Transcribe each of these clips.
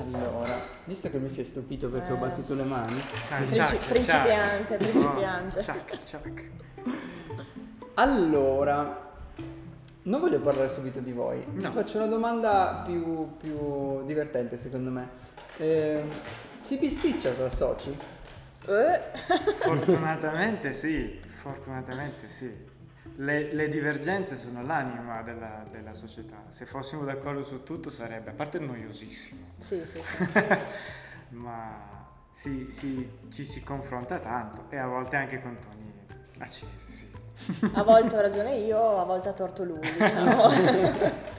Allora, visto che mi si è stupito perché ho Eh. battuto le mani, Ah, Princi- ciak, principiante, principiante. Oh, ciak, ciak. allora, non voglio parlare subito di voi, No. vi faccio una domanda più, più divertente secondo me. Eh, si bisticcia tra soci? Eh, Fortunatamente sì, fortunatamente sì. Le, le divergenze sono l'anima della, della società. Se fossimo d'accordo su tutto sarebbe, a parte noiosissimo, sì, sì, sì. ma si- si- ci si confronta tanto e a volte anche con toni accesi, sì. A volte ho ragione io, a volte ha torto lui, diciamo.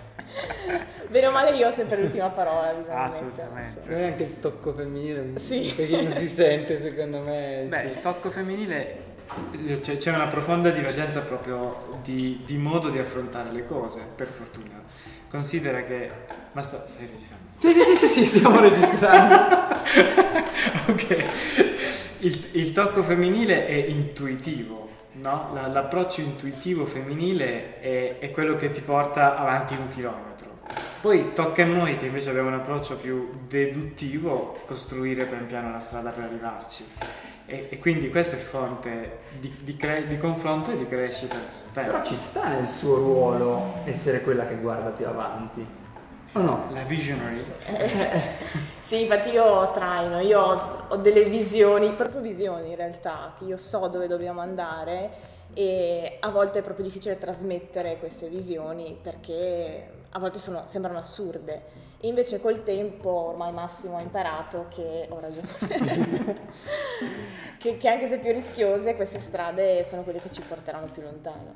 Bene o male io ho sempre l'ultima parola, bisogna Assolutamente. mettere, Poi anche il tocco femminile Sì. un pochino si sente secondo me. Beh, sì. il tocco femminile c'è, c'è una profonda divergenza proprio di, di modo di affrontare le cose, per fortuna. Considera che. Ma sta- stai registrando? Sì, sì, sì, sì, sì, stiamo registrando. ok. Il, il tocco femminile è intuitivo, no? La- l'approccio intuitivo femminile è, è quello che ti porta avanti un chilometro. Poi tocca a noi che invece abbiamo un approccio più deduttivo costruire pian piano la strada per arrivarci. E, e quindi questa è fonte di, di cre- di confronto e di crescita. Però ci sta nel suo ruolo essere quella che guarda più avanti. O no? La visionary. Sì, infatti io traino, io ho, ho delle visioni, proprio visioni in realtà, che io so dove dobbiamo andare e a volte è proprio difficile trasmettere queste visioni perché a volte sono- sembrano assurde. E invece col tempo ormai Massimo ha imparato che ho ragione. che, che anche se più rischiose queste strade sono quelle che ci porteranno più lontano.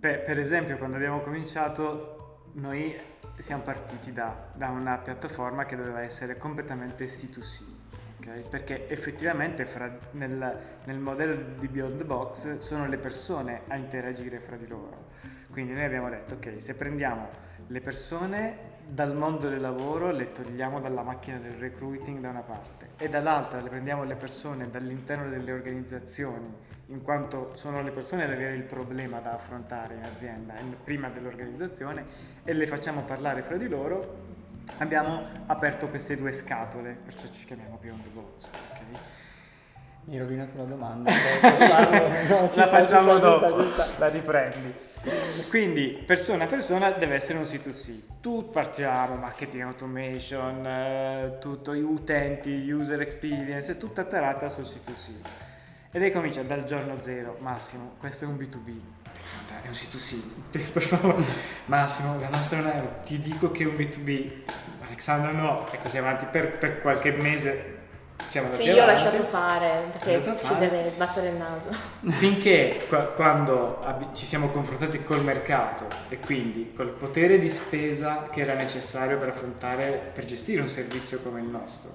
Per, per esempio, quando abbiamo cominciato, noi siamo partiti da, da una piattaforma che doveva essere completamente C2C, ok? perché effettivamente fra- nel, nel modello di Beyond the Box sono le persone a interagire fra di loro. Quindi noi abbiamo detto, ok, se prendiamo le persone dal mondo del lavoro, le togliamo dalla macchina del recruiting da una parte e dall'altra le prendiamo le persone dall'interno delle organizzazioni, in quanto sono le persone ad avere il problema da affrontare in azienda prima dell'organizzazione e le facciamo parlare fra di loro, abbiamo aperto queste due scatole, perciò ci chiamiamo Beyond the Box. ok? Mi hai rovinato la domanda. No, la sta, facciamo ci sta, sta, dopo, ci sta. la riprendi. Quindi persona a persona deve essere un C2C. Tu partiamo, marketing automation, eh, tutto, gli utenti, user experience, è tutta tarata sul C2C. E lei comincia dal giorno zero, Massimo, questo è un B2B. Alessandra, è un C2C, per favore. Massimo, la nostra è una, ti dico che è un B2B. Alexandra no, e così avanti per, per qualche mese. Siamo Sì, io ho lasciato fare perché ci fare. deve sbattere il naso. Finché qua- quando ci siamo confrontati col mercato e quindi col potere di spesa che era necessario per affrontare, per gestire un servizio come il nostro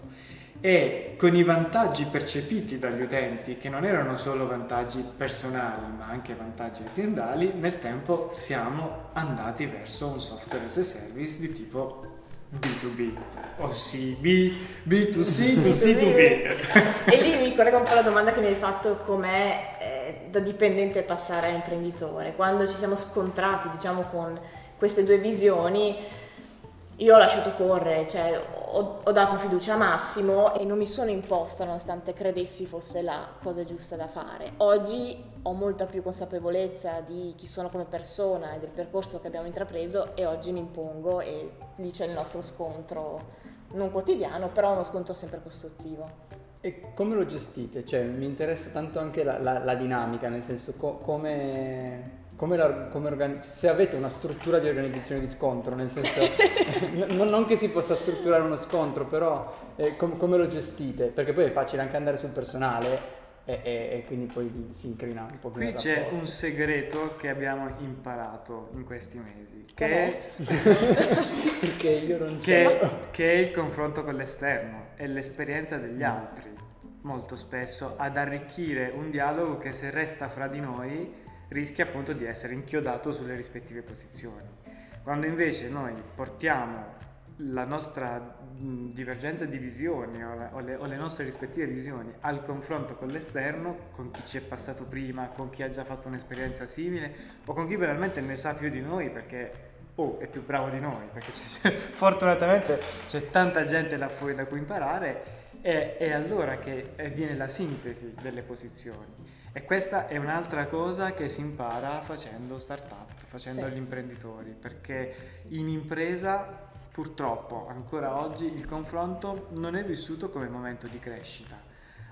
e con i vantaggi percepiti dagli utenti, che non erano solo vantaggi personali ma anche vantaggi aziendali, nel tempo siamo andati verso un software as a service di tipo B2B, ossia B, B2C, to C2B. E lì mi collego un po' alla domanda che mi hai fatto com'è eh, da dipendente passare a imprenditore. Quando ci siamo scontrati, diciamo, con queste due visioni, io ho lasciato correre, cioè ho, ho dato fiducia a Massimo e non mi sono imposta nonostante credessi fosse la cosa giusta da fare. Oggi ho molta più consapevolezza di chi sono come persona e del percorso che abbiamo intrapreso e oggi mi impongo e lì c'è il nostro scontro non quotidiano, però uno scontro sempre costruttivo. E come lo gestite? Cioè, mi interessa tanto anche la, la- la dinamica, nel senso co- come, come, la- come organi- se avete una struttura di organizzazione di scontro, nel senso n- non, che si possa strutturare uno scontro, però eh, com- come lo gestite? Perché poi è facile anche andare sul personale e, e- e quindi poi si incrina un po' Qui c'è un segreto che abbiamo imparato in questi mesi, che è, Perché io non che, che è il confronto con l'esterno e l'esperienza degli altri, molto spesso ad arricchire un dialogo che se resta fra di noi rischia appunto di essere inchiodato sulle rispettive posizioni. Quando invece noi portiamo la nostra mh, divergenza di visioni o, la- o le, o le nostre rispettive visioni al confronto con l'esterno, con chi ci è passato prima, con chi ha già fatto un'esperienza simile o con chi veramente ne sa più di noi perché oh, è più bravo di noi, perché c'è, fortunatamente c'è tanta gente là fuori da cui imparare, è, è allora che avviene la sintesi delle posizioni. E questa è un'altra cosa che si impara facendo startup, facendo Sì. gli imprenditori, perché in impresa purtroppo ancora oggi il confronto non è vissuto come momento di crescita.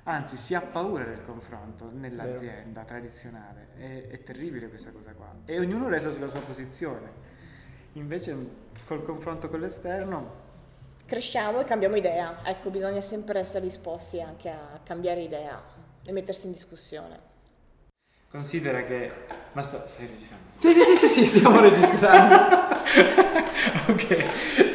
Anzi, si ha paura del confronto nell'azienda tradizionale. È, è terribile questa cosa qua. E ognuno resta sulla sua posizione. Invece col confronto con l'esterno Cresciamo e cambiamo idea. Ecco, bisogna sempre essere disposti anche a cambiare idea e mettersi in discussione. Considera che... Ma sta- stai registrando? Sì, sì, sì, sì, sì, stiamo registrando. ok.